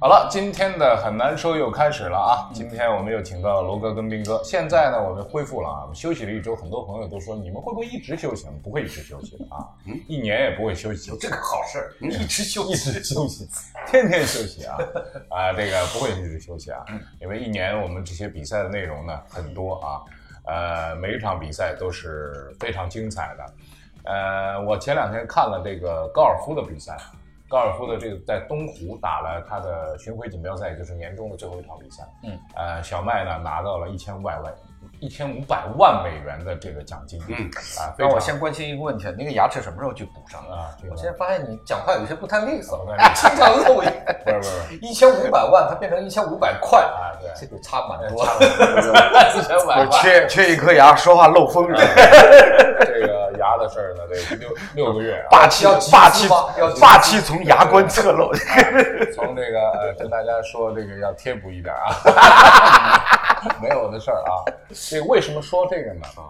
好了，今天的很难说又开始了啊！今天我们又请到了罗哥跟斌哥。现在呢，我们恢复了啊，我们休息了一周，很多朋友都说你们会不会一直休息？不会一直休息的啊，一年也不会休息。这个好事儿，一直休息，一直休息，天天休息啊 啊！这个不会一直休息啊，因为一年我们这些比赛的内容呢很多啊，呃，每一场比赛都是非常精彩的。呃，我前两天看了这个高尔夫的比赛。高尔夫的这个在东湖打了他的巡回锦标赛，也就是年终的最后一场比赛。嗯，呃，小麦呢拿到了一千五百万，一千五百万美元的这个奖金。嗯，啊，那我先关心一个问题，那个牙齿什么时候去补上啊？我现在发现你讲话有些不太利索，经常漏音。不是不是，一千五百万它变成一千五百块啊，对，这个差蛮多。一千五百万，缺缺一颗牙，说话漏风了。这个。牙的事儿呢，得六 六个月，啊霸气霸气霸气从牙关侧漏。从这个呃，跟大家说这个要贴补一点啊，没有的事儿啊。这个为什么说这个呢？啊，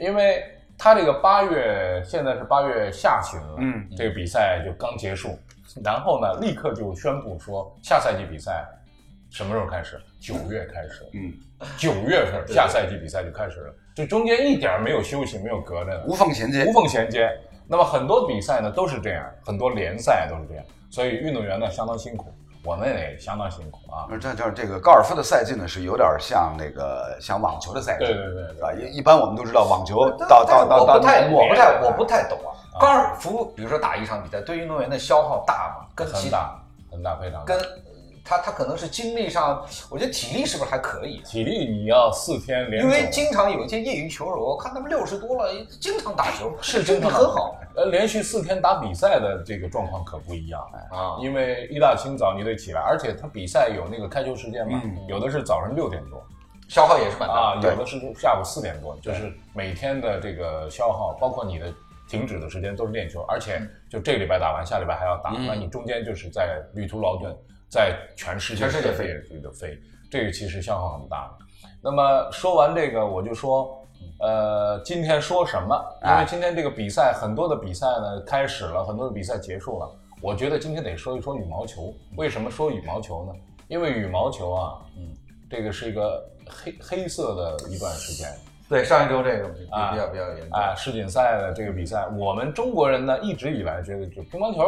因为他这个八月现在是八月下旬了，嗯，这个比赛就刚结束，然后呢，立刻就宣布说下赛季比赛什么时候开始？九月开始，嗯，九月份下赛季比赛就开始了。就中间一点没有休息，没有隔着，无缝衔接，无缝衔接。那么很多比赛呢都是这样，很多联赛都是这样，所以运动员呢相当辛苦，我们也相当辛苦啊。这就是这个高尔夫的赛季呢，是有点像那个像网球的赛季，对对对，是吧？一一般我们都知道网球到到到到我不太我不太我不太懂啊。高尔夫比如说打一场比赛，对运动员的消耗大吗？跟很大很大非常跟。他他可能是精力上，我觉得体力是不是还可以？体力你要四天连，因为经常有一些业余球手，我看他们六十多了，经常打球，是真的很好。呃，连续四天打比赛的这个状况可不一样啊，因为一大清早你得起来，而且他比赛有那个开球时间嘛，有的是早上六点多，消耗也是蛮大啊，有的是下午四点多，就是每天的这个消耗，包括你的停止的时间都是练球，而且就这个礼拜打完，下礼拜还要打，那你中间就是在旅途劳顿。在全世界全世界飞的飞，这个其实消耗很大。那么说完这个，我就说，呃，今天说什么？因为今天这个比赛很多的比赛呢开始了，很多的比赛结束了。我觉得今天得说一说羽毛球。为什么说羽毛球呢？因为羽毛球啊，嗯，这个是一个黑黑色的一段时间。对，上一周这个比较比较严重啊，世锦赛的这个比赛，我们中国人呢一直以来觉得就乒乓球。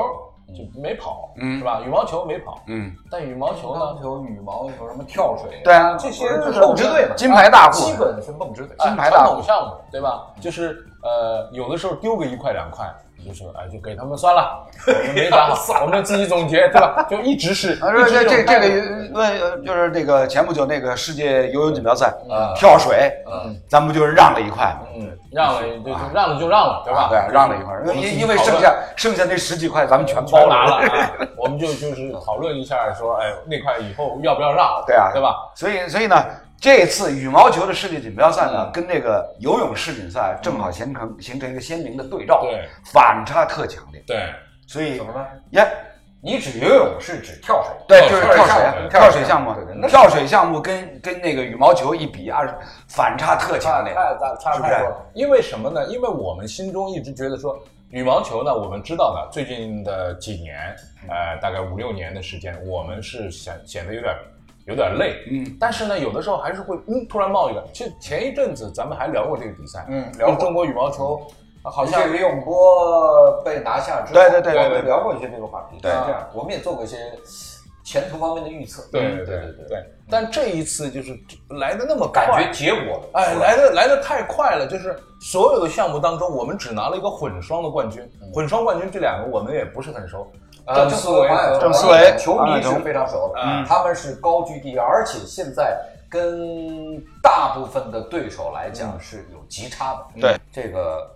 就没跑，嗯，是吧？羽毛球没跑，嗯，但羽毛球呢？球、羽毛球什么跳水，对啊，这些是梦之队嘛，金牌大户，基本是梦之队，金牌大户项目，对吧？就是呃，有的时候丢个一块两块。就是哎，就给他们算了，我们没打好，我们自己总结，对吧？就一直是，啊这这这个问就是这个前不久那个世界游泳锦标赛，跳水，嗯，咱不就是让了一块吗？嗯，让了就让了就让了，对吧？对，让了一块，因因为剩下剩下那十几块咱们全包拿了，我们就就是讨论一下，说哎，那块以后要不要让？对啊，对吧？所以所以呢。这次羽毛球的世界锦标赛呢，跟那个游泳世锦赛正好形成形成一个鲜明的对照，对，反差特强烈。对，所以怎么了？耶，你指游泳是指跳水？对，就是跳水，跳水项目。跳水项目跟跟那个羽毛球一比二，反差特强烈，太大，差太多了。因为什么呢？因为我们心中一直觉得说，羽毛球呢，我们知道的，最近的几年，呃，大概五六年的时间，我们是显显得有点。有点累，嗯，但是呢，有的时候还是会，嗯，突然冒一个。其实前一阵子咱们还聊过这个比赛，嗯，聊中国羽毛球，好像李永波被拿下之后，对对对我们，聊过一些这个话题，对，这样，我们也做过一些前途方面的预测，对对对对对。但这一次就是来的那么感觉结果，哎，来的来的太快了，就是所有的项目当中，我们只拿了一个混双的冠军，混双冠军这两个我们也不是很熟。郑思维，郑思维，球迷是非常熟的，他们是高居第一，而且现在跟大部分的对手来讲是有极差的。对，这个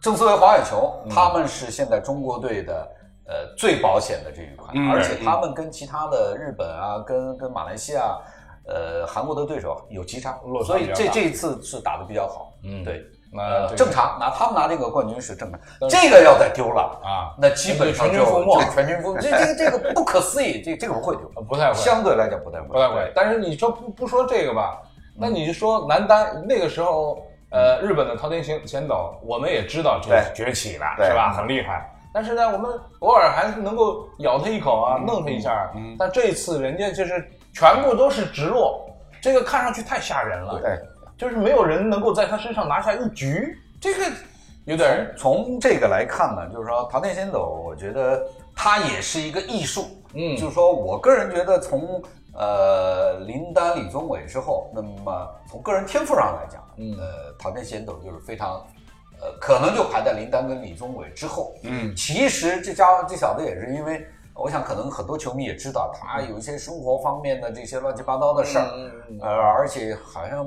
郑思维黄海球，他们是现在中国队的呃最保险的这一款，而且他们跟其他的日本啊，跟跟马来西亚、呃韩国的对手有极差，所以这这一次是打的比较好。嗯，对。那正常，拿他们拿这个冠军是正常。这个要再丢了啊，那基本上全军覆没，全军覆没。这这这个不可思议，这这个不会丢，不太会。相对来讲不太会，不太会。但是你说不不说这个吧，那你就说男单那个时候，呃，日本的桃田贤贤斗，我们也知道就崛起了，是吧？很厉害。但是呢，我们偶尔还能够咬他一口啊，弄他一下。嗯，但这一次人家就是全部都是直落，这个看上去太吓人了。对，就是没有人能够在他身上拿下一局，这个有点从这个来看呢，就是说唐天仙斗，我觉得它也是一个艺术。嗯，就是说我个人觉得从呃林丹、李宗伟之后，那么从个人天赋上来讲，呃，唐天仙斗就是非常。呃，可能就排在林丹跟李宗伟之后。嗯，其实这家这小子也是因为，我想可能很多球迷也知道，他有一些生活方面的这些乱七八糟的事儿。呃，而且好像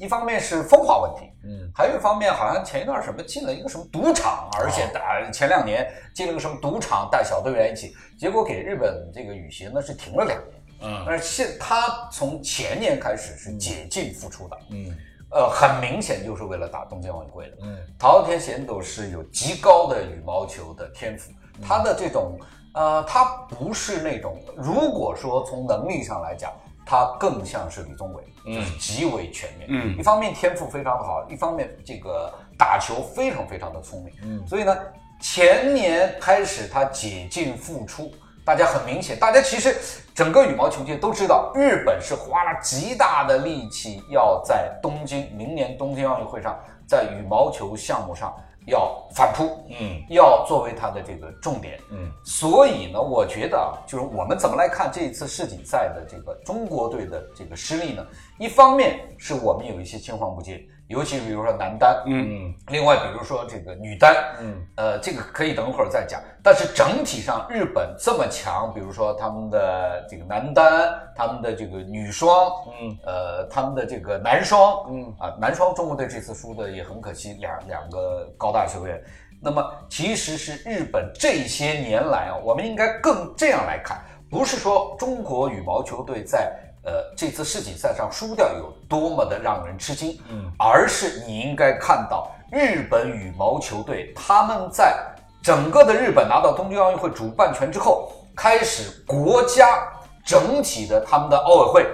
一方面是风化问题，嗯，还有一方面好像前一段什么进了一个什么赌场，而且打前两年进了个什么赌场带小队员一起，结果给日本这个羽协呢是停了两年。嗯。但是现他从前年开始是解禁复出的。嗯。呃，很明显就是为了打东京奥运会的。嗯，桃田贤斗是有极高的羽毛球的天赋，他的这种，呃，他不是那种，如果说从能力上来讲，他更像是李宗伟，就是极为全面。嗯，一方面天赋非常的好，一方面这个打球非常非常的聪明。嗯，所以呢，前年开始他解禁复出。大家很明显，大家其实整个羽毛球界都知道，日本是花了极大的力气，要在东京明年东京奥运会上，在羽毛球项目上要反扑，嗯，要作为他的这个重点，嗯，所以呢，我觉得啊，就是我们怎么来看这一次世锦赛的这个中国队的这个失利呢？一方面是我们有一些青黄不接。尤其比如说男单，嗯，另外比如说这个女单，嗯，呃，这个可以等会儿再讲。但是整体上日本这么强，比如说他们的这个男单，他们的这个女双，嗯，呃，他们的这个男双，嗯，啊，男双中国队这次输的也很可惜，两两个高大球员。那么其实是日本这些年来啊，我们应该更这样来看，不是说中国羽毛球队在。呃，这次世锦赛上输掉有多么的让人吃惊，嗯，而是你应该看到日本羽毛球队他们在整个的日本拿到东京奥运会主办权之后，开始国家整体的他们的奥委会，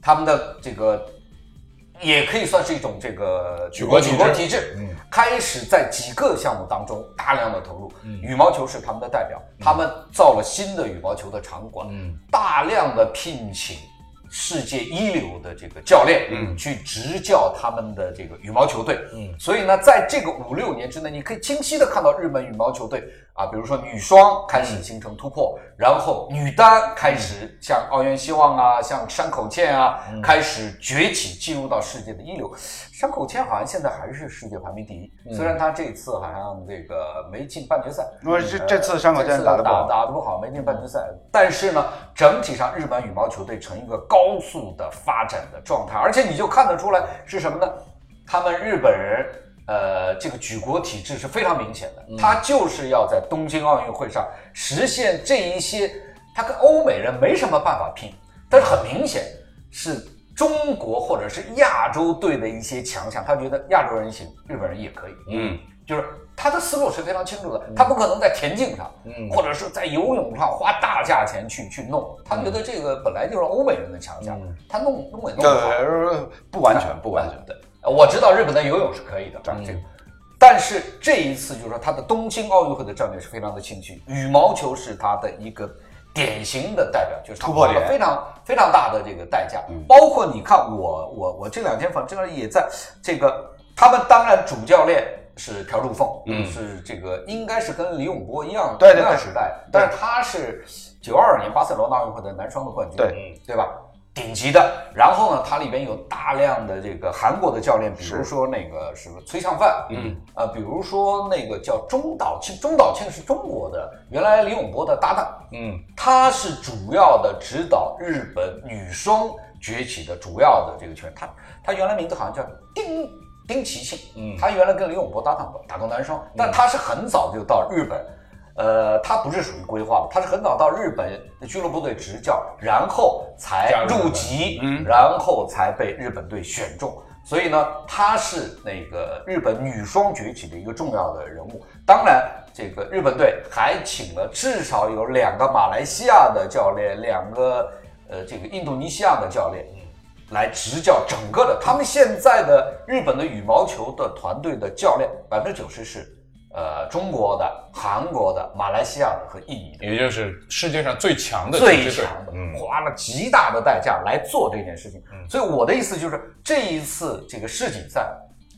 他们的这个也可以算是一种这个举国举国体制，嗯，开始在几个项目当中大量的投入，羽毛球是他们的代表，他们造了新的羽毛球的场馆，嗯，大量的聘请。世界一流的这个教练，嗯，去执教他们的这个羽毛球队，嗯，所以呢，在这个五六年之内，你可以清晰的看到日本羽毛球队。啊，比如说女双开始形成突破，然后女单开始像奥运希望啊，像山口茜啊，开始崛起，进入到世界的一流。山口茜好像现在还是世界排名第一，虽然她这次好像这个没进半决赛。我这这次山口茜打的打打的不好，没进半决赛。但是呢，整体上日本羽毛球队呈一个高速的发展的状态，而且你就看得出来是什么呢？他们日本人。呃，这个举国体制是非常明显的，他就是要在东京奥运会上实现这一些，他跟欧美人没什么办法拼，但是很明显是中国或者是亚洲队的一些强项，他觉得亚洲人行，日本人也可以，嗯，就是他的思路是非常清楚的，他不可能在田径上，嗯，或者是在游泳上花大价钱去去弄，他觉得这个本来就是欧美人的强项，他弄弄也弄不好，不完全不完全对。我知道日本的游泳是可以的，这个，但是这一次就是说，他的东京奥运会的战略是非常的清晰，羽毛球是他的一个典型的代表，就是突破了非常非常大的这个代价。包括你看，我我我这两天反正也在这个，他们当然主教练是朴柱凤，嗯，是这个应该是跟李永波一样对对对时代，但是他是九二年巴塞罗那奥运会的男双的冠军，对对吧？顶级的，然后呢，它里边有大量的这个韩国的教练，比如说那个什么崔尚范，嗯，呃，比如说那个叫中岛庆，中岛庆是中国的，原来李永波的搭档，嗯，他是主要的指导日本女双崛起的主要的这个球员，他他原来名字好像叫丁丁齐庆，嗯，他原来跟李永波搭档过，打过男双，但他是很早就到日本。呃，他不是属于规划的，他是很早到日本俱乐部队执教，然后才入籍，然后才被日本队选中。所以呢，他是那个日本女双崛起的一个重要的人物。当然，这个日本队还请了至少有两个马来西亚的教练，两个呃这个印度尼西亚的教练来执教整个的。他们现在的日本的羽毛球的团队的教练百分之九十是。呃中国的、韩国的、马来西亚的和印尼的。也就是世界上最强的最强的，嗯，花了极大的代价来做这件事情。所以我的意思就是，这一次这个世锦赛，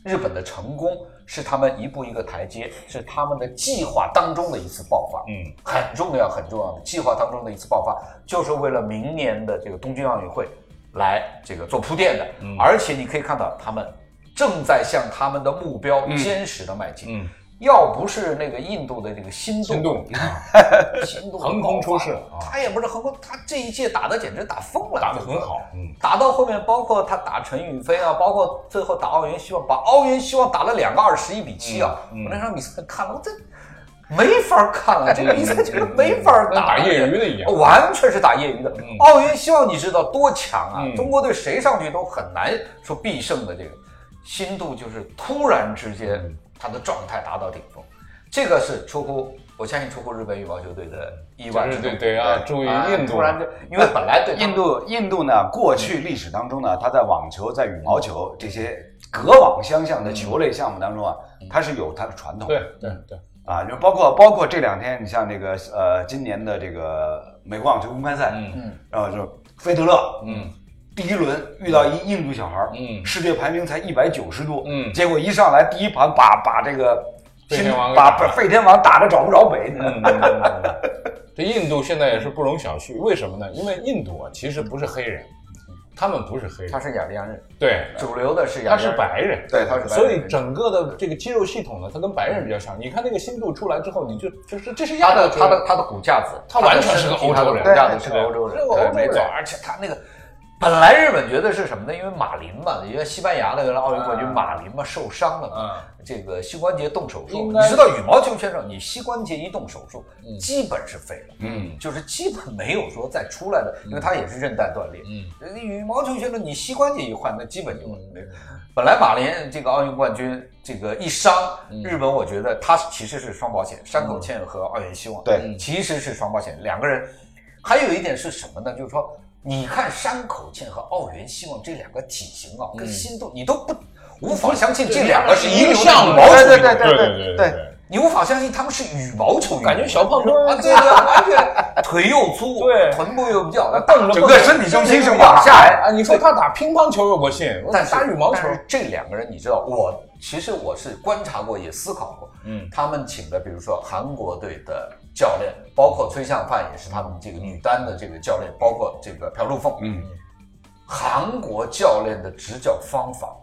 日本的成功是他们一步一个台阶，是他们的计划当中的一次爆发。嗯，很重要很重要的计划当中的一次爆发，就是为了明年的这个东京奥运会来这个做铺垫的。嗯而且你可以看到，他们正在向他们的目标坚实的迈进。嗯，要不是那个印度的这个心动，心动。啊，心动横空出世。他也不是横空，他这一届打的简直打疯了，打得很好，嗯，打到后面，包括他打陈宇飞啊，包括最后打奥运希望，把奥运希望打了两个二十一比七啊！我那场比赛看了，我这没法看了，这个比赛简直没法跟打，打业余的一样。完全是打业余的。奥运希望你知道多强啊！嗯。中国队谁上去都很难说必胜的。这个心度就是突然之间嗯他的状态达到顶峰，这个是出乎我相信出乎日本羽毛球队的意外之中。对对啊注意啊印度突然就因为本来对印度印度呢，过去历史当中呢，他在网球、在羽毛球这些隔网相向的球类项目当中啊，它是有它的传统。对。对对，啊，就包括包括这两天，你像这个呃，今年的这个美国网球公开赛，嗯。嗯。然后就费德勒，嗯，第一轮遇到一印度小孩儿，嗯。世界排名才一百九十多，嗯。结果一上来第一盘把把这个费天王把把费天王打的找不着北，嗯，嗯嗯嗯。这印度现在也是不容小觑，为什么呢？因为印度啊，其实不是黑人，他们不是黑人，他是雅利安人，对，主流的是雅他是利安人，白人，对他是白人。所以整个的这个肌肉系统呢，他跟白人比较像。你看那个新度出来之后，你就就是这是亚他的洲他的他的骨架子，他完全是个欧洲人他的骨架子是个欧洲人，是个欧洲人对没错。而且他那个本来日本觉得是什么呢？因为马林嘛，因为西班牙的原来奥运冠军啊马林嘛受伤了嘛，这个膝关节动手术。你知道羽毛球选手，你膝关节一动手术，基本是废了，嗯，就是基本没有说再出来的，因为他也是韧带断裂。嗯，羽毛球选手你膝关节一换，那基本就。本来马林这个奥运冠军这个一伤，日本我觉得他其实是双保险，山口茜和奥运希望对其实是双保险，两个人。还有一点是什么呢？就是说，你看山口茜和奥原希望这两个体型啊，跟心动你都不无法相信这两个是一流的项目羽毛球对对对对对对你无法相信他们是羽毛球员，感觉小胖墩儿啊，对对，完全腿又粗，对臀部又比较瞪着整个身体重心是往下来。啊！你说他打乒乓球我信，但是打羽毛球这两个人，你知道，我其实我是观察过，也思考过，嗯他们请的，比如说韩国队的教练，包括崔相范也是他们这个女单的这个教练，包括这个朴路凤，嗯，韩国教练的执教方法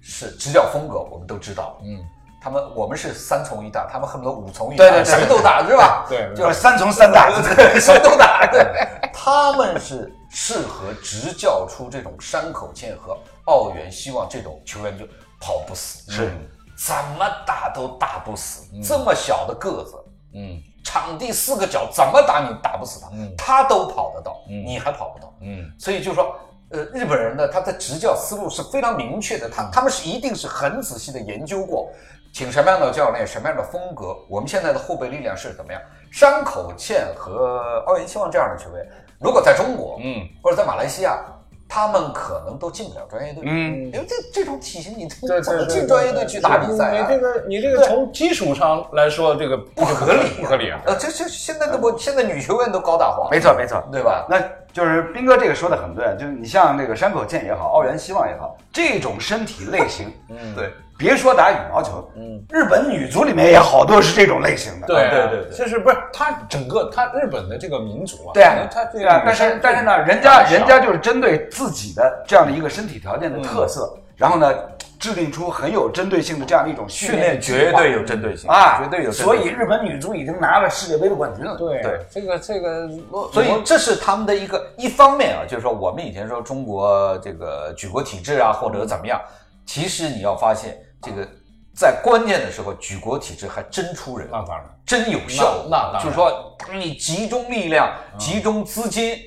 是执教风格，我们都知道，嗯，他们我们是三从一打，他们恨不得五从一打，对对对什么都打是吧？对对就是三从三打，对，什么都打。对，他们是适合执教出这种山口茜和奥原希望这种球员，就跑不死，是。怎么打都打不死。这么小的个子，嗯场地四个角，怎么打你打不死他，嗯。他都跑得到，嗯。你还跑不到。嗯。所以就说，呃，日本人呢，他的执教思路是非常明确的，他他们是一定是很仔细的研究过，请什么样的教练，什么样的风格，我们现在的后备力量是怎么样。山口茜和奥原希望这样的球员，如果在中国，嗯，或者在马来西亚，他们可能都进不了专业队，嗯。因为这这种体型，你对怎么进专业队去打比赛啊？你这个你这个从基础上来说，这个不合理不合理啊！呃，这这现在都不，现在女球员都高大化，没错没错。对吧？那就是斌哥这个说的很对，就是你像这个山口健也好，奥原希望也好，这种身体类型，嗯。对，别说打羽毛球，嗯，日本女足里面也好多是这种类型的。对啊。对对对。就是不是他整个他日本的这个民族啊，对啊，他这对啊，但是但是呢，人家人家就是针对自己的这样的一个身体条件的特色，然后呢，制定出很有针对性的这样的一种训训练绝对有针对性啊，绝对有针对性。所以日本女足已经拿了世界杯的冠军了。对对。这个这个，所以这是他们的一个一方面啊，就是说我们以前说中国这个举国体制啊，或者怎么样，其实你要发现这个在关键的时候，举国体制还真出人，那当然，真有效。那那当然就是说你集中力量、集中资金。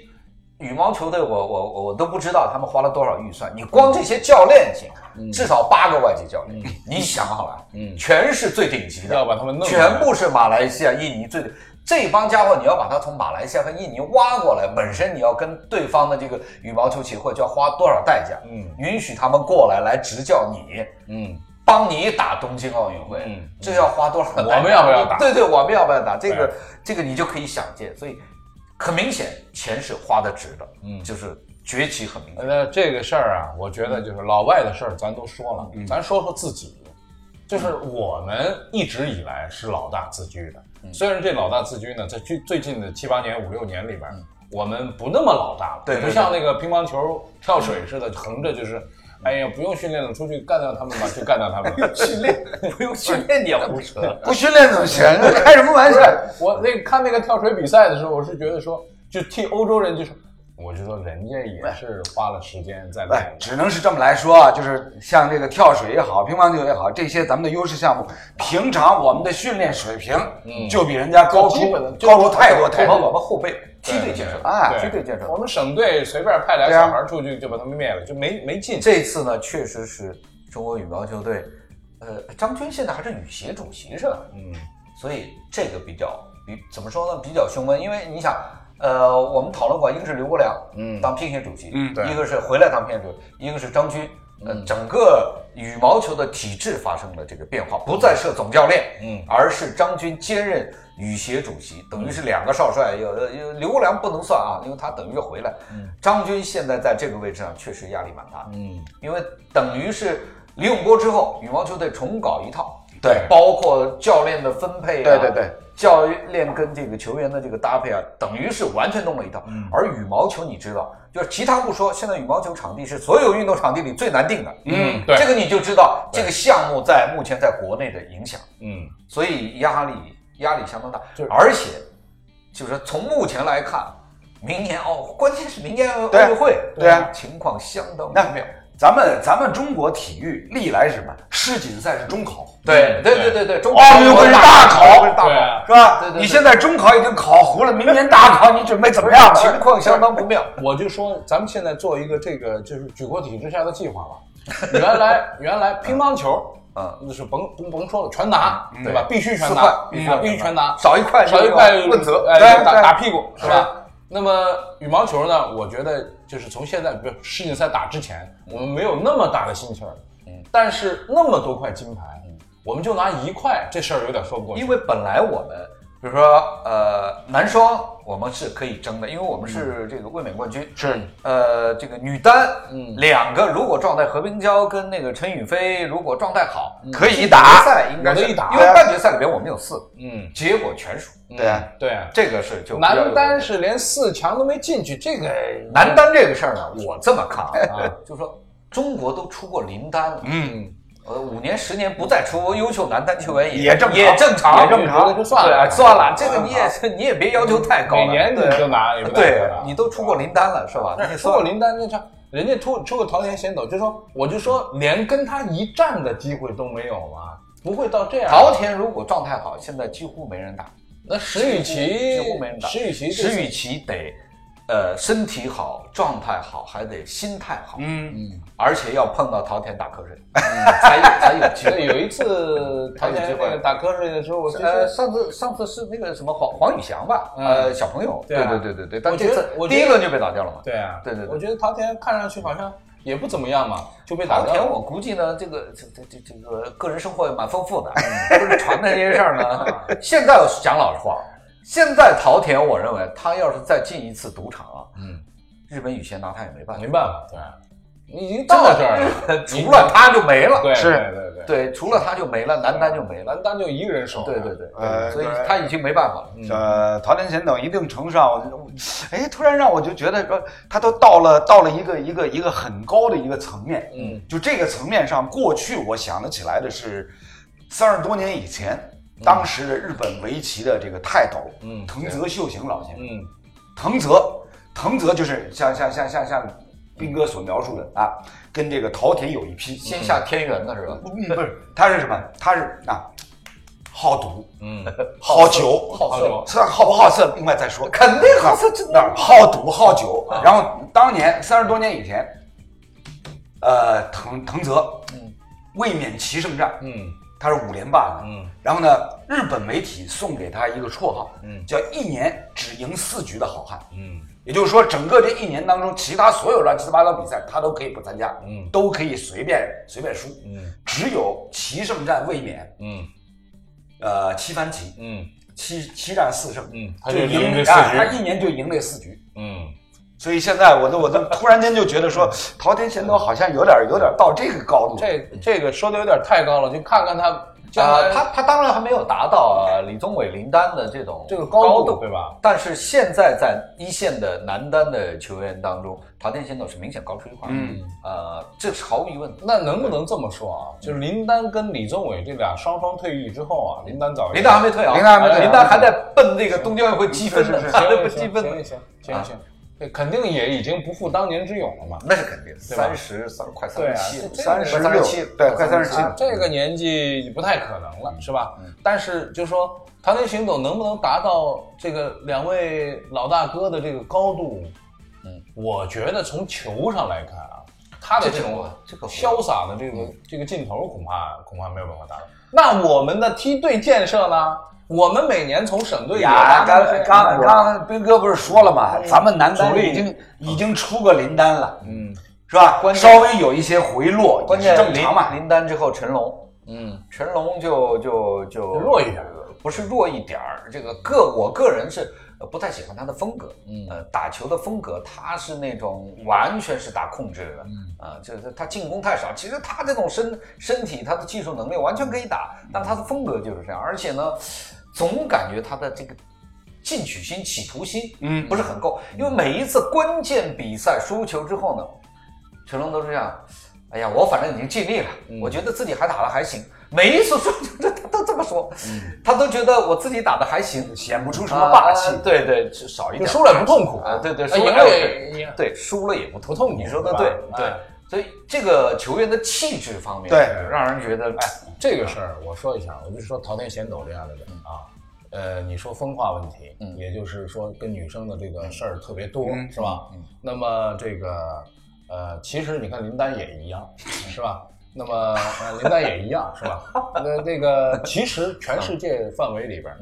羽毛球队我，我我我都不知道他们花了多少预算。你光这些教练请，至少八个外籍教练，你想好了，嗯全是最顶级的，要把他们弄全部是马来西亚、印尼最这帮家伙，你要把他从马来西亚和印尼挖过来，本身你要跟对方的这个羽毛球协会就要花多少代价？嗯允许他们过来来执教你，嗯帮你打东京奥运会，嗯这要花多少？我们要不要打对对，我们要不要打？这个这个你就可以想见，所以很明显钱是花的值的，嗯就是崛起很明显。那这个事儿啊，我觉得就是老外的事儿，咱都说了，咱说说自己。就是我们一直以来是老大自居的，虽然这老大自居呢，在最最近的七八年、五六年里边，我们不那么老大了，对对不像那个乒乓球、跳水似的，横着就是，哎呀，不用训练了，出去干掉他们吧，就干掉他们。训练不用训练你也胡扯。不训练怎么行？开什么玩笑？我那个看那个跳水比赛的时候，我是觉得说，就替欧洲人就说，我觉得人家也是花了时间在哎练，，只能是这么来说啊，就是像这个跳水也好，乒乓球也好，这些咱们的优势项目，平常我们的训练水平就比人家高出高出太多太我们多。我们后辈梯队建设，哎梯队建设我。们省队随便派俩小孩出去就把他们灭了，就没没进。这次呢，确实是中国羽毛球队，呃，张军现在还是羽协主席是吧？嗯，所以这个比较比怎么说呢？比较凶猛，因为你想，呃，我们讨论过，一个是刘国梁，嗯当乒协主席，嗯对一个是回来当乒协主席，一个是张军。呃，整个羽毛球的体制发生了这个变化，不再设总教练，嗯而是张军兼任羽协主席，等于是两个少帅。有的有刘国梁不能算啊，因为他等于是回来。嗯张军现在在这个位置上确实压力蛮大的，嗯，因为等于是李永波之后，羽毛球队重搞一套，对包括教练的分配啊，对对对，教练跟这个球员的这个搭配啊，等于是完全弄了一套。嗯而羽毛球你知道，就是其他不说，现在羽毛球场地是所有运动场地里最难定的。嗯对这个你就知道这个项目在目前在国内的影响，嗯，所以压力压力相当大。而且就是说从目前来看，明年哦，关键是明年奥运会，对啊情况相当那微妙。咱们咱们中国体育历来是什么？世锦赛是中考，对对对对对，奥运会是大考是大对啊是吧？对对对你现在中考已经考糊了，明年大考你准备怎么样？情况相当不妙。我就说咱们现在做一个这个就是举国体制下的计划吧。原来原来乒乓球，嗯，那是甭甭甭说了，全拿，对吧？必须全拿，必须啊必须全拿，少一块少一块问责。哎，打打屁股是吧？那么羽毛球呢？我觉得就是从现在，比如世锦赛打之前，我们没有那么大的心气儿，嗯，但是那么多块金牌，我们就拿一块，这事儿有点说不过去。因为本来我们，比如说呃男双我们是可以争的，因为我们是这个卫冕冠军。是。呃，这个女单，嗯两个如果状态何冰娇跟那个陈雨菲如果状态好，可以打。决，赛应该是有的一打因为半决赛里边我们有四，嗯，结果全输。对啊。嗯。对啊，这个是就男单是连四强都没进去，这个男单这个事儿呢，我这么看啊 啊，就是说中国都出过林丹了，嗯，呃，五年十年不再出优秀男单球员也正常也正常，也正常觉得就算了算了，这个你也你也别要求太高了。每年你对就拿，对你都出过林丹了是吧？那你出过林丹那场，人家出出个桃田贤斗，就说我就说连跟他一战的机会都没有吗，不会到这样。桃田如果状态好，现在几乎没人打。那石宇奇，几乎没人打。石宇奇，石宇奇得，呃，身体好，状态好，还得心态好，嗯。嗯，而且要碰到陶田打瞌睡，才有才有机会。对 有一次 陶田那个打瞌睡的时候，我就呃，上次上次是那个什么黄黄宇翔吧，嗯。呃，小朋友，对对啊。对对对对，但我觉得这次我第一轮就被打掉了嘛。对啊，对对对。我觉得陶田看上去好像也不怎么样嘛，就被打掉了。我估计呢，这个这这这这个个人生活也蛮丰富的，就是传的这些事儿呢。现在我讲老实话，现在陶田，我认为他要是再进一次赌场啊，嗯，日本羽协拿他也没办法没。办法，对，你已经到这儿了，除了他就没了。对，是对对对，对，除了他就没了，男单就没了。男单就一个人守，对对对，呃所以他已经没办法了。呃，陶田贤斗一定程度上，哎，突然让我就觉得说，他都到了到了一个一个一个很高的一个层面。嗯，就这个层面上，过去我想得起来的是三十多年以前，当时的日本围棋的这个泰斗，嗯藤泽秀行老先生。嗯。藤泽，藤泽就是像像像像像斌哥所描述的啊，跟这个陶田有一拼。先下天元的是吧？不不是，他是什么？他是啊，好赌、嗯，好酒、好色是好不好色，另外再说。肯定好色，真那儿好赌好酒，然后当年三十多年以前，呃，藤藤泽，嗯，卫冕棋圣战，嗯他是五连霸的，嗯。然后呢，日本媒体送给他一个绰号，嗯。叫一年只赢四局的好汉。嗯。也就是说，整个这一年当中，其他所有乱七八糟比赛他都可以不参加，嗯。都可以随便随便输，嗯。只有棋圣战卫冕，嗯。呃，七番棋，嗯。七七战四胜，嗯，他就就赢他四局，一年就赢这四局。嗯，所以现在我都我都突然间就觉得说，陶天贤斗好像有点有点到这个高度。这这个说的有点太高了，就看看他啊呃，他他当然还没有达到啊李宗伟、林丹的这种这个高高度对吧？但是现在在一线的男单的球员当中，陶天贤斗是明显高出一块。嗯，呃，这是毫无疑问。那能不能这么说啊？就是林丹跟李宗伟这俩双双退役之后啊，林丹早林丹还没退啊，林丹还没退林丹还在奔那个东京奥运会积分呢，是是是还在行奔积分呢行，行行行，这肯定也已经不复当年之勇了嘛。那是肯定三十三快三十七，这三十快六37，对，快三十七啊，这个年纪不太可能了，是吧？但是就说唐田行走能不能达到这个两位老大哥的这个高度？嗯，我觉得从球上来看啊，他的这种这个潇洒的这个这个劲头，恐怕恐怕没有办法达到。那我们的梯队建设呢？我们每年从省队也呀，刚刚刚斌哥不是说了吗？咱们男单已经已经出过林丹了，嗯。是吧？关键稍微有一些回落，关键正常嘛。林丹之后陈龙，嗯。陈龙就就就弱一点儿。不是弱一点儿，这个个我个人是呃不太喜欢他的风格，嗯。呃，打球的风格他是那种完全是打控制的，嗯。啊、就是他进攻太少。其实他这种身身体，他的技术能力完全可以打，但他的风格就是这样，而且呢，总感觉他的这个。进取心、企图心，嗯。不是很够，因为每一次关键比赛输球之后呢，成龙都是这样，哎呀，我反正已经尽力了，嗯。我觉得自己还打得还行。每一次输球，他都这么说，嗯。他都觉得我自己打得还行，显不出什么霸气。啊。对对，少一点。输了也不痛苦。啊，对对，赢了也也对，输了也不痛痛苦你说的对对。哎，所以这个球员的气质方面，对。让人觉得哎，这个事儿我说一下，我就说桃田贤斗这样的人。啊，呃，你说风化问题，嗯也就是说跟女生的这个事儿特别多，嗯是吧？嗯那么这个呃，其实你看林丹也一样，是吧？那么呃，林丹也一样，是吧？那这个其实全世界范围里边儿，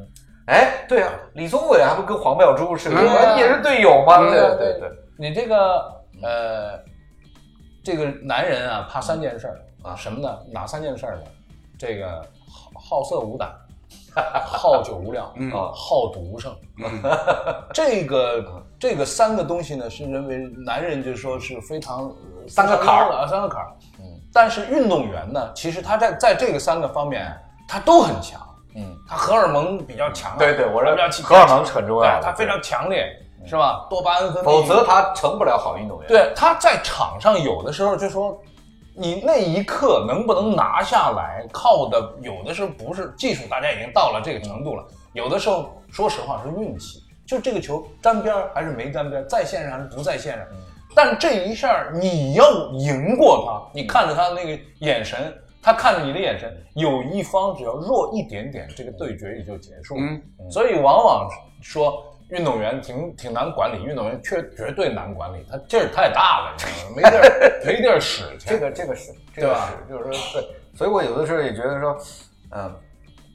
哎，对啊，李宗伟还不跟黄妙珠是吧？嗯也是队友嘛，对对对对，你这个呃，这个男人啊，怕三件事儿啊什么呢？哪三件事儿呢？这个好好色无胆，好酒无量，嗯啊，好赌无胜。这个这个三个东西呢，是认为男人就说是非常呃三个坎儿啊，三个坎儿。嗯，但是运动员呢，其实他在在这个三个方面，他都很强。嗯，他荷尔蒙比较强啊，对对我认为比较强荷尔蒙是很重要的他非常强烈，是吧？多巴胺分泌，否则他成不了好运动员。对，他在场上有的时候就说，你那一刻能不能拿下来，靠的有的时候不是技术，大家已经到了这个程度了，有的时候说实话是运气，就这个球沾边儿还是没沾边儿，在线上还是不在线上。但这一下你要赢过他，你看着他那个眼神，他看着你的眼神，有一方只要弱一点点，这个对决也就结束了。嗯所以往往说运动员挺挺难管理，运动员确绝对难管理，他劲儿太大了，你知道吗？没地儿没地儿使去。这个这个是，这个对吧是，就是说对，所以我有的时候也觉得说，嗯、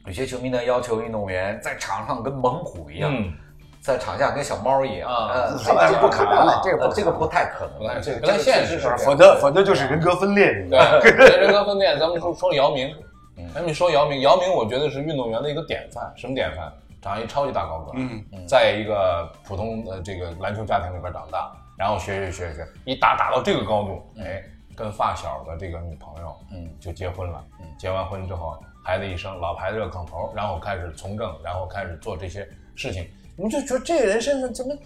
有些球迷呢要求运动员在场上跟猛虎一样，嗯，在场下跟小猫一样，啊呃，这个不可能了，这个这个不太可能，这个不太现实，否则否则就是人格分裂。对，人格分裂，咱们说说姚明，咱们说姚明，姚明我觉得是运动员的一个典范，什么典范？长一超级大高个，嗯，在一个普通的这个篮球家庭里边长大，然后学学学学，一打打到这个高度，哎，跟发小的这个女朋友，嗯，就结婚了，嗯，结完婚之后，孩子一生，老牌子热炕头，然后开始从政，然后开始做这些事情，你就觉得这个人身上怎么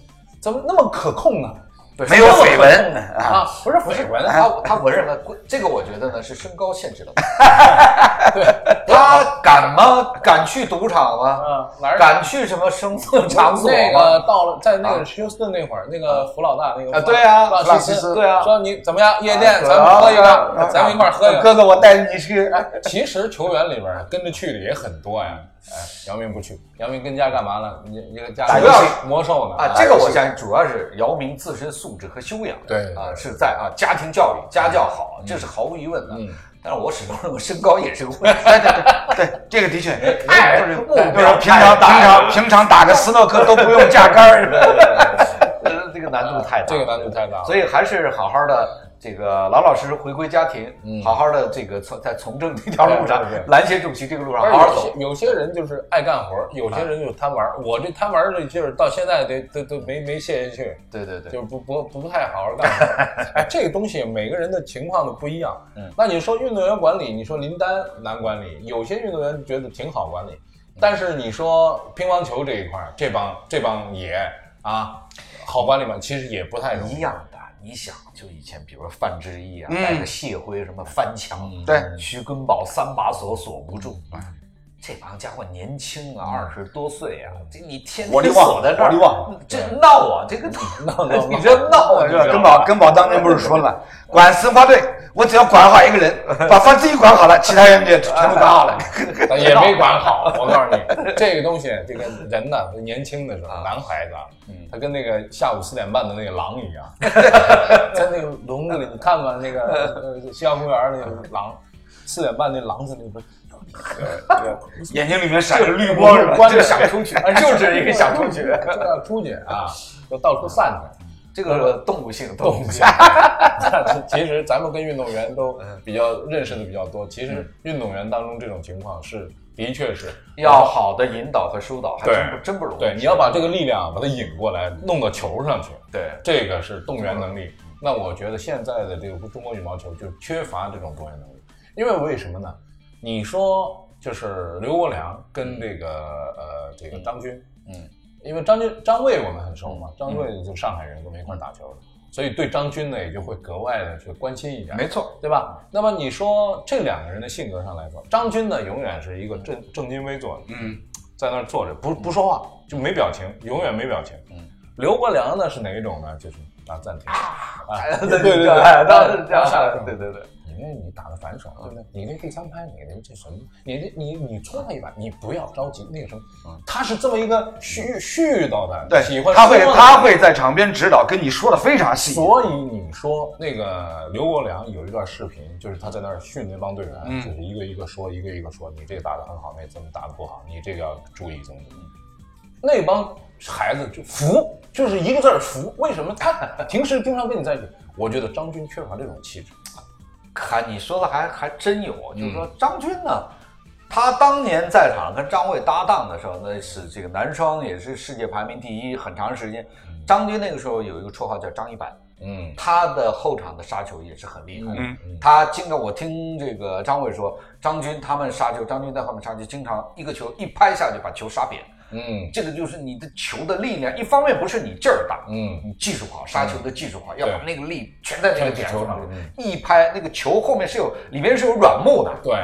怎么那么可控呢？对没有绯闻啊，啊，不是绯闻，他他闻什么？这个我觉得呢是身高限制了。对，他敢吗？敢去赌场吗？啊，哪儿敢去什么声色场所那吗？个到了在那个休斯顿那会儿，那个胡老大那个啊对啊弗弗朗西斯对啊说你怎么样？夜店啊咱们喝一啊个，咱们一块儿喝一个。哥哥，我带你去。其实球员里边跟着去的也很多呀。哎，姚明不去，姚明跟家干嘛呢？你你个家打游戏魔兽呢？啊，这个我相信主要是姚明自身素质和修养，对对啊，是在啊家庭教育、家教好，这是毫无疑问的。嗯但是我始终认为身高也是个问题。对对对对，这个的确，太就是目就是标平常平常平常打个斯诺克都不用 架杆儿。呃，这个个难度太大，这个难度太大了所以还是好好的这个老老实实回归家庭，好好的这个从在从政这条路上篮协主席这个路上好好走有些。人就是爱干活儿，有些人就是贪玩儿。我这贪玩儿的劲儿到现在得都都没没泄下去，对对对，就是不不不太好好干活。哎，这个东西每个人的情况都不一样。嗯那你说运动员管理，你说林丹难管理，有些运动员觉得挺好管理，但是你说乒乓球这一块儿，这帮这帮爷啊，好管理吗？其实也不太容易。一样的。你想，就以前比如说范志毅啊，嗯带着谢辉什么翻墙，对徐根宝三把锁锁不住。这帮家伙年轻啊，二十多岁啊，这你天天锁在这儿这闹啊，这个闹 闹你这闹啊，是吧？根宝根宝当年不是说了吗？管申花队，我只要管好一个人，把范志毅管好了，其他人就全部管好了。也没管好。我告诉你，这个东西，这个人呢，年轻的时候，男孩子啊，他跟那个下午四点半的那个狼一样，在那个笼子里，你看看，那个呃西郊公园那个狼，四点半那狼子里边。眼睛里面闪着绿光是吧？关着想出去，就是一个想出去。就 要出去啊，就到处散去。这个动物性，动物性。其实咱们跟运动员都比较认识的比较多，其实运动员当中这种情况是的确是要好的引导和疏导，还对真不真不容易。对，你要把这个力量把它引过来，弄到球上去。对这个是动员能力。那我觉得现在的这个中国羽毛球就缺乏这种动员能力，因为为什么呢？你说就是刘国梁跟这个呃这个张军，嗯，因为张军张卫我们很熟嘛，张卫就上海人，跟我们一块打球的，所以对张军呢也就会格外的去关心一下，没错，对吧？那么你说这两个人的性格上来说，张军呢永远是一个正正襟危坐的，嗯，在那儿坐着不不说话，就没表情，永远没表情。嗯，刘国梁呢是哪一种呢？就是啊暂停啊，对对对，当时这样啊对对对，你那你打的反手，对不对？你那第三拍，你那这什么？你这你你冲他一把，你不要着急，那个什么，他是这么一个絮絮叨的，对喜欢，他会他会在场边指导，跟你说的非常细。所以你说那个刘国梁有一段视频，就是他在那儿训那帮队员，嗯就是一个一个说，一个一个说，你这个打的很好，那怎么打的不好，你这个要注意怎么怎么。那帮孩子就服，就是一个字儿服。为什么？他平时经常跟你在一起，我觉得张军缺乏这种气质。看你说的还还真有，就是说张军呢，他当年在场跟张卫搭档的时候，那是这个男双也是世界排名第一很长时间。张军那个时候有一个绰号叫张一板，嗯他的后场的杀球也是很厉害的。嗯他经常我听这个张卫说，张军他们杀球，张军在后面杀球，经常一个球一拍下去把球杀扁。嗯。这个就是你的球的力量，一方面不是你劲儿大，嗯。你技术好，杀球的技术好，要把那个力全在那个点上全在球上，嗯一拍那个球后面是有里面是有软木的，对，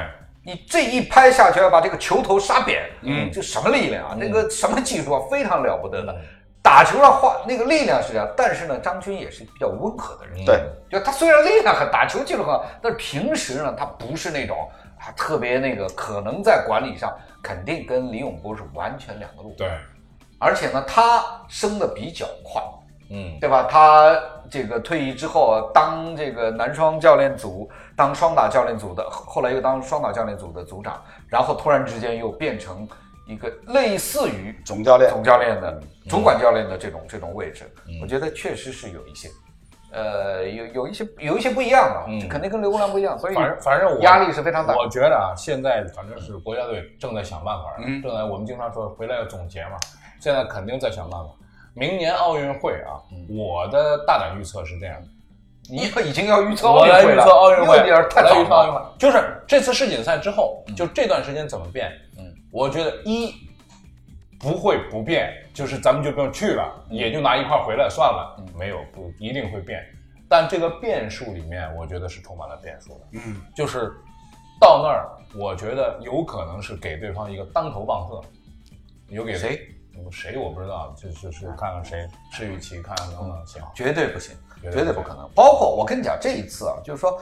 你这一拍下去要把这个球头杀扁，嗯。这什么力量啊？那个什么技术啊，非常了不得的。打球上花那个力量是这样，但是呢，张军也是比较温和的人。对，就他虽然力量很，打球技术很好，但是平时呢，他不是那种啊特别那个，可能在管理上肯定跟李永波是完全两个路。对，而且呢，他升的比较快，嗯对吧？他这个退役之后啊，当这个男双教练组，当双打教练组的，后后来又当双打教练组的组长，然后突然之间又变成一个类似于总教练总教练的、主管教练的这种这种位置，我觉得确实是有一些，呃，有有一些有一些不一样啊，这肯定跟刘国梁不一样，所以反正反正我压力是非常大。我觉得啊，现在反正是国家队正在想办法，嗯正在我们经常说回来要总结嘛，现在肯定在想办法。明年奥运会啊，我的大胆预测是这样的，你 已经要预测奥运会了，测奥运会，有点太早预测奥运会了。，就是这次世锦赛之后，就这段时间怎么变？嗯，我觉得一不会不变，就是咱们就不用去了，也就拿一块回来算了，没有不一定会变，但这个变数里面，我觉得是充满了变数的。嗯，就是到那儿，我觉得有可能是给对方一个当头棒喝，有给谁？谁我不知道，就是是看看谁，施雨琦看看能不能行。绝对不行，绝对绝对不可能。包括我跟你讲，这一次啊，就是说，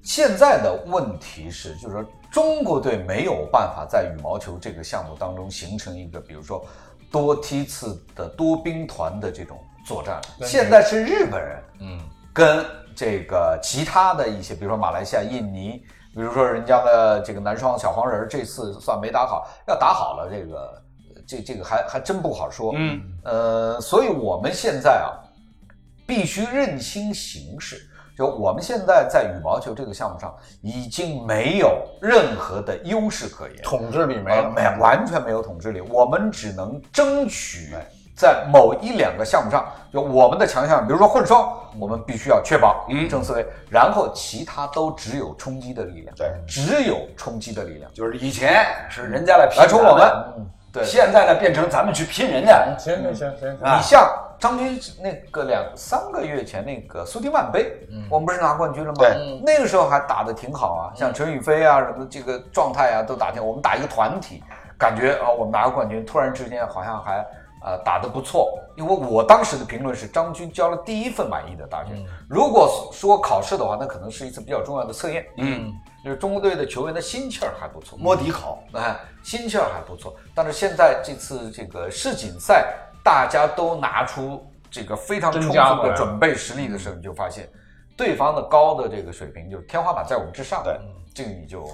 现在的问题是，就是说，中国队没有办法在羽毛球这个项目当中形成一个，比如说多梯次的多兵团的这种作战。现在是日本人嗯跟这个其他的一些，比如说马来西亚、印尼，比如说人家的这个南双小黄人儿，这次算没打好，要打好了，这个这这个还还真不好说。嗯，呃，所以我们现在啊，必须认清形势。就我们现在在羽毛球这个项目上，已经没有任何的优势可言，统治力没了，呃没完全没有统治力，我们只能争取在某一两个项目上，就我们的强项，比如说混双，我们必须要确保正思维，然后其他都只有冲击的力量，对，只有冲击的力量。就是以前是人家来拼来冲我们们，对现在呢变成咱们去拼人家。行行行行，啊你像张军那个两三个月前那个苏迪曼杯，我们不是拿冠军了吗？对那个时候还打得挺好啊，像陈宇飞啊什么这个状态啊都打挺好。我们打一个团体，感觉啊我们拿个冠军，突然之间好像还呃打得不错。因为我当时的评论是张军交了第一份满意的答卷。如果说考试的话，那可能是一次比较重要的测验。嗯，就是中国队的球员的心气儿还不错，摸底考，哎，心气儿还不错。但是现在这次这个世锦赛，大家都拿出这个非常充足的准备实力的时候，你就发现对方的高的这个水平就是天花板在我们之上。对，这个你就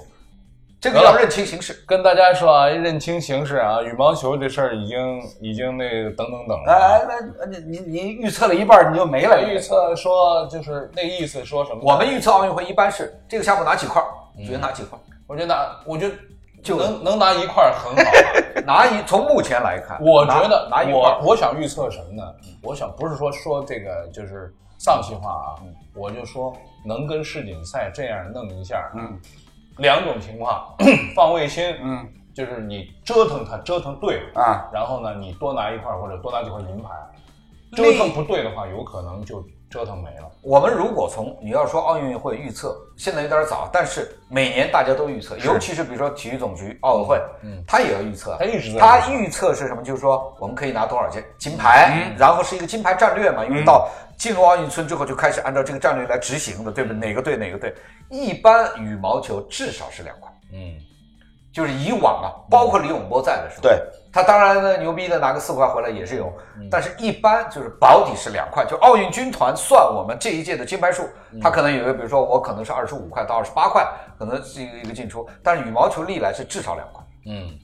这个要认清形势。跟大家说啊，认清形势啊，羽毛球这事儿已经已经那个等等等了啊。哎，那你你你预测了一半你就没了。预测说就是那意思，说什么？我们预测奥运会一般是这个项目拿几块儿，嗯觉得拿几块儿，我觉得拿我觉得就能能拿一块儿很好了。拿一从目前来看，我觉得拿拿一我，我想预测什么呢？我想不是说说这个就是丧气话啊，我就说能跟世锦赛这样弄一下，嗯，两种情况，放卫星，嗯，就是你折腾它折腾对了，啊，然后呢你多拿一块或者多拿几块银牌，折腾不对的话，有可能就折腾没了。我们如果从你要说奥运会预测，现在有点早，但是每年大家都预测，尤其是比如说体育总局、奥委会，嗯他也要预测。他一直在他预测是什么？就是说我们可以拿多少金金牌，然后是一个金牌战略嘛，因为到进入奥运村之后就开始按照这个战略来执行的，对不对？哪个队哪个队？一般羽毛球至少是两块，嗯，就是以往啊，包括李永波在的时候，对，他当然呢牛逼的拿个四块回来也是有，但是一般就是保底是两块，就奥运军团算我们这一届的金牌数，他可能有一个，比如说我可能是二十五块到二十八块，可能是一个一个进出，但是羽毛球历来是至少两块，嗯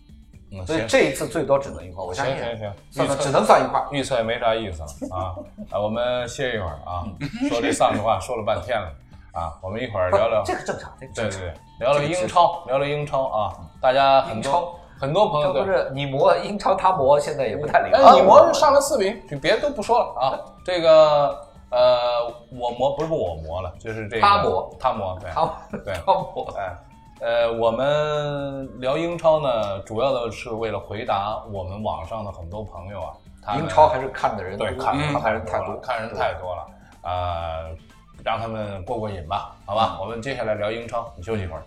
嗯，所以这一次最多只能一块，我相信行行行，只能算一块。预测也没啥意思了啊啊！我们歇一会儿啊，说这丧气话说了半天了啊，我们一会儿聊聊，这个正常，这个正常。对对对，聊聊英超，聊聊英超啊，大家很多很多朋友这不。是你磨英超，他磨，现在也不太灵。哎，你磨上了四名，就别的都不说了啊。这个呃，我磨不是我磨了，就是这个他磨，他磨，对，他对，他磨，哎，呃，我们聊英超呢，主要的是为了回答我们网上的很多朋友啊，他英超还是看的人对看嗯。看人太多，太看人太多了，呃，让他们过过瘾吧，好吧？我们接下来聊英超，你休息一会儿。